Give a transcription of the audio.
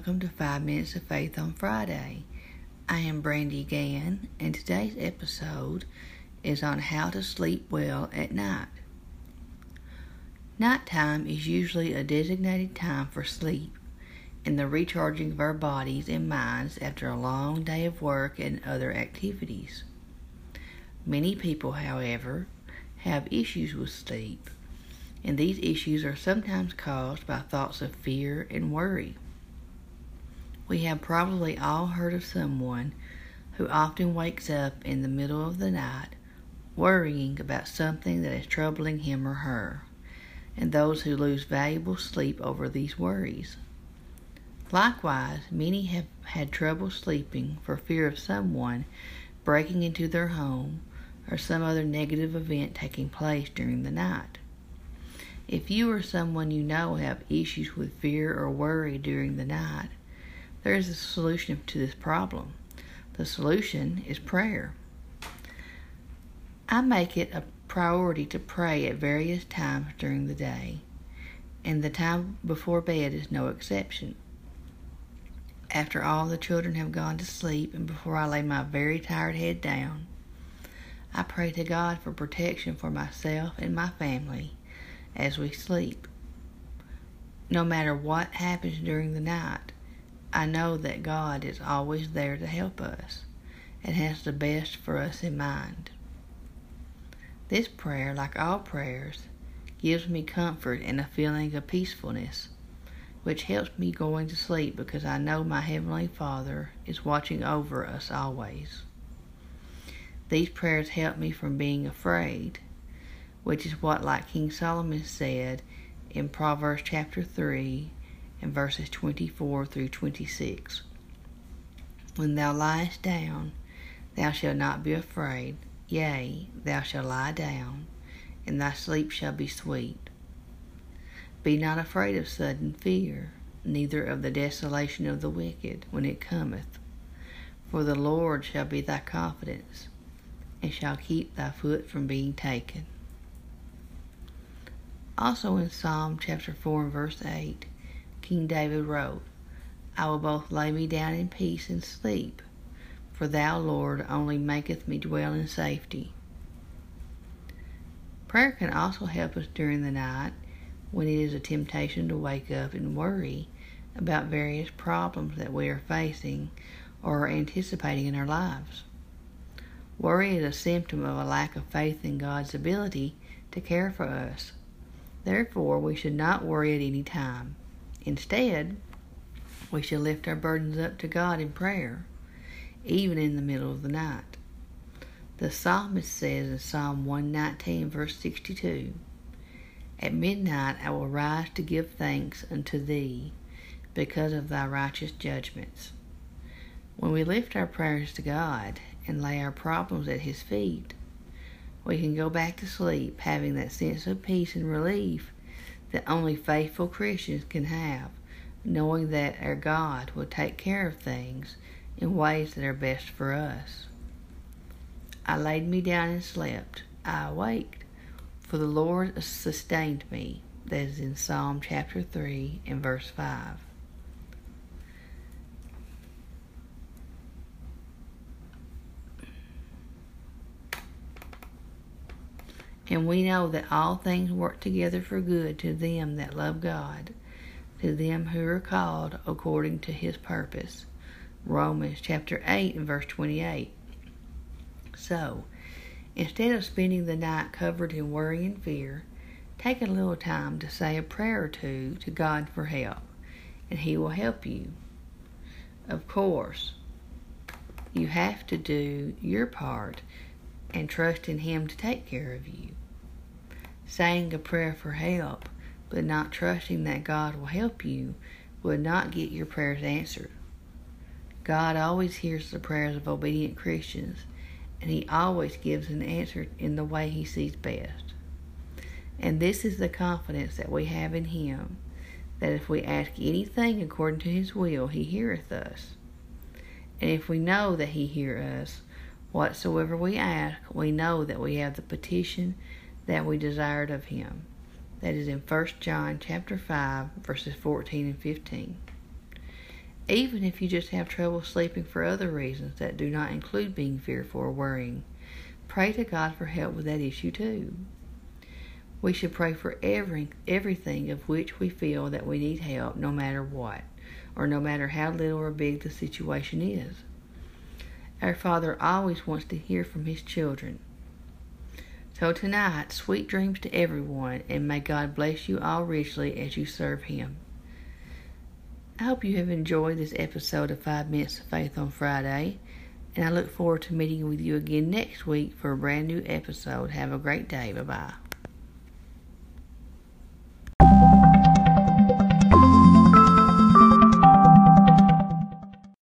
welcome to 5 Minutes of Faith on Friday. I am Brandy Gann, and today's episode is on how to sleep well at night. Nighttime is usually a designated time for sleep and the recharging of our bodies and minds after a long day of work and other activities. Many people, however, have issues with sleep, and these issues are sometimes caused by thoughts of fear and worry. We have probably all heard of someone who often wakes up in the middle of the night worrying about something that is troubling him or her, and those who lose valuable sleep over these worries. Likewise, many have had trouble sleeping for fear of someone breaking into their home or some other negative event taking place during the night. If you or someone you know have issues with fear or worry during the night, there is a solution to this problem. The solution is prayer. I make it a priority to pray at various times during the day, and the time before bed is no exception. After all the children have gone to sleep and before I lay my very tired head down, I pray to God for protection for myself and my family as we sleep. No matter what happens during the night, I know that God is always there to help us and has the best for us in mind. This prayer, like all prayers, gives me comfort and a feeling of peacefulness, which helps me going to sleep because I know my Heavenly Father is watching over us always. These prayers help me from being afraid, which is what, like King Solomon said in Proverbs chapter 3 and verses 24 through 26. When thou liest down, thou shalt not be afraid. Yea, thou shalt lie down, and thy sleep shall be sweet. Be not afraid of sudden fear, neither of the desolation of the wicked when it cometh. For the Lord shall be thy confidence, and shall keep thy foot from being taken. Also in Psalm chapter 4 and verse 8, King David wrote, I will both lay me down in peace and sleep, for thou, Lord, only maketh me dwell in safety. Prayer can also help us during the night when it is a temptation to wake up and worry about various problems that we are facing or are anticipating in our lives. Worry is a symptom of a lack of faith in God's ability to care for us. Therefore, we should not worry at any time. Instead, we should lift our burdens up to God in prayer, even in the middle of the night. The psalmist says in Psalm 119, verse 62, At midnight I will rise to give thanks unto thee because of thy righteous judgments. When we lift our prayers to God and lay our problems at His feet, we can go back to sleep having that sense of peace and relief that only faithful Christians can have, knowing that our God will take care of things in ways that are best for us. I laid me down and slept. I awaked, for the Lord sustained me. That is in Psalm chapter 3 and verse 5. And we know that all things work together for good to them that love God, to them who are called according to his purpose. Romans chapter 8 and verse 28. So, instead of spending the night covered in worry and fear, take a little time to say a prayer or two to God for help, and He will help you. Of course, you have to do your part and trust in Him to take care of you. Saying a prayer for help, but not trusting that God will help you, would not get your prayers answered. God always hears the prayers of obedient Christians, and He always gives an answer in the way He sees best. And this is the confidence that we have in Him, that if we ask anything according to His will, He heareth us. And if we know that He hear us, whatsoever we ask, we know that we have the petition that we desired of Him. That is in 1 John chapter 5, verses 14 and 15. even if you just have trouble sleeping for other reasons that do not include being fearful or worrying. Pray to God for help with that issue too. We should pray for every, everything of which we feel that we need help, no matter what, or no matter how little or big the situation is. Our Father always wants to hear from His children. So tonight, sweet dreams to everyone, and may God bless you all richly as you serve Him. I hope you have enjoyed this episode of Five Minutes of Faith on Friday, and I look forward to meeting with you again next week for a brand new episode. Have a great day. Bye bye.